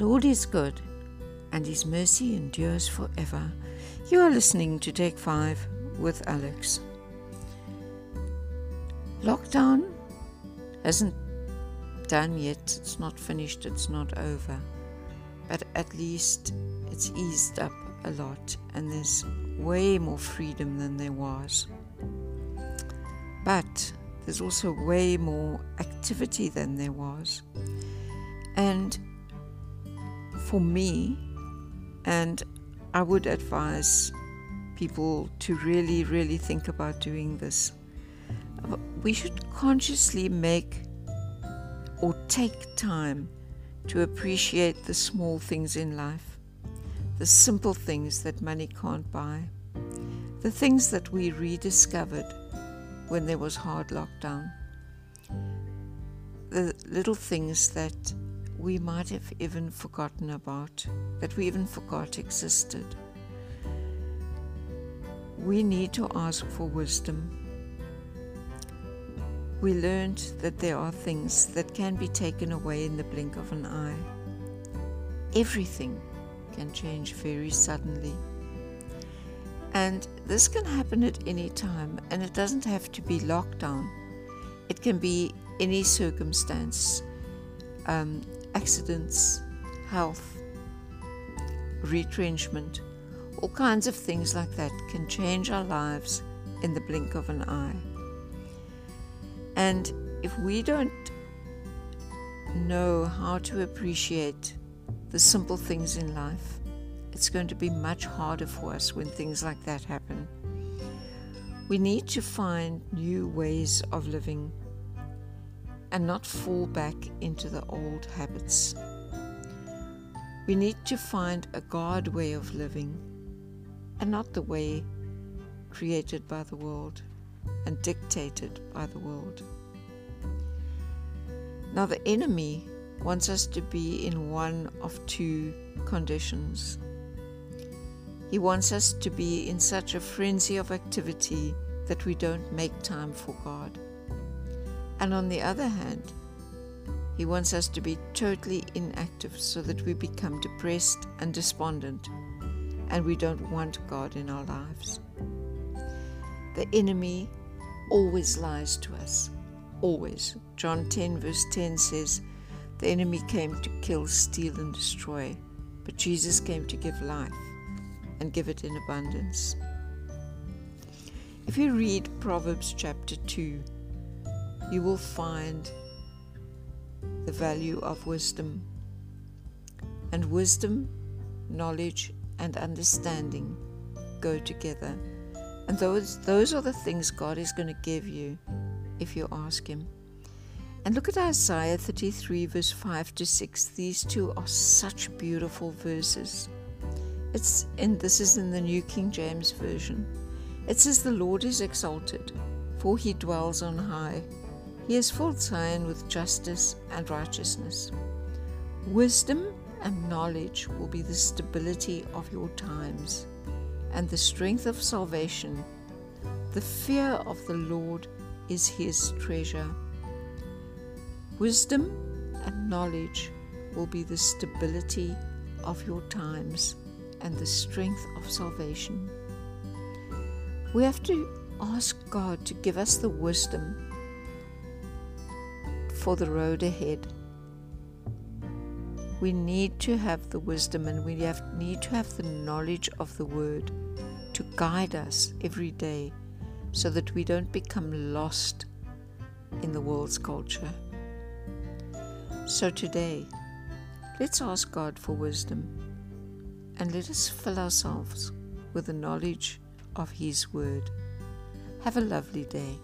Lord is good, and His mercy endures forever. You are listening to Take 5 with Alex. Lockdown hasn't done yet, it's not finished, it's not over, but at least it's eased up a lot, and there's way more freedom than there was. But there's also way more activity than there was. And for me, and I would advise people to really, really think about doing this. We should consciously make or take time to appreciate the small things in life, the simple things that money can't buy, the things that we rediscovered when there was hard lockdown, the little things that we might have even forgotten about, that we even forgot existed. We need to ask for wisdom. We learned that there are things that can be taken away in the blink of an eye. Everything can change very suddenly. And this can happen at any time, and it doesn't have to be lockdown. It can be any circumstance. Um, accidents, health, retrenchment, all kinds of things like that can change our lives in the blink of an eye. And if we don't know how to appreciate the simple things in life, it's going to be much harder for us when things like that happen. We need to find new ways of living and not fall back into the old habits. We need to find a God way of living and not the way created by the world and dictated by the world. Now, the enemy wants us to be in one of two conditions. He wants us to be in such a frenzy of activity that we don't make time for God. And on the other hand, He wants us to be totally inactive so that we become depressed and despondent and we don't want God in our lives. The enemy always lies to us. Always. John 10, verse 10 says, The enemy came to kill, steal, and destroy, but Jesus came to give life and give it in abundance. If you read Proverbs chapter 2, you will find the value of wisdom. And wisdom, knowledge, and understanding go together. And those, those are the things God is going to give you if you ask Him. And look at Isaiah 33, verse 5 to 6. These two are such beautiful verses. It's in this is in the New King James Version. It says, The Lord is exalted, for he dwells on high. He has filled Zion with justice and righteousness. Wisdom and knowledge will be the stability of your times and the strength of salvation. The fear of the Lord is his treasure. Wisdom and knowledge will be the stability of your times and the strength of salvation. We have to ask God to give us the wisdom for the road ahead. We need to have the wisdom and we have, need to have the knowledge of the Word to guide us every day so that we don't become lost in the world's culture. So today, let's ask God for wisdom and let us fill ourselves with the knowledge of His Word. Have a lovely day.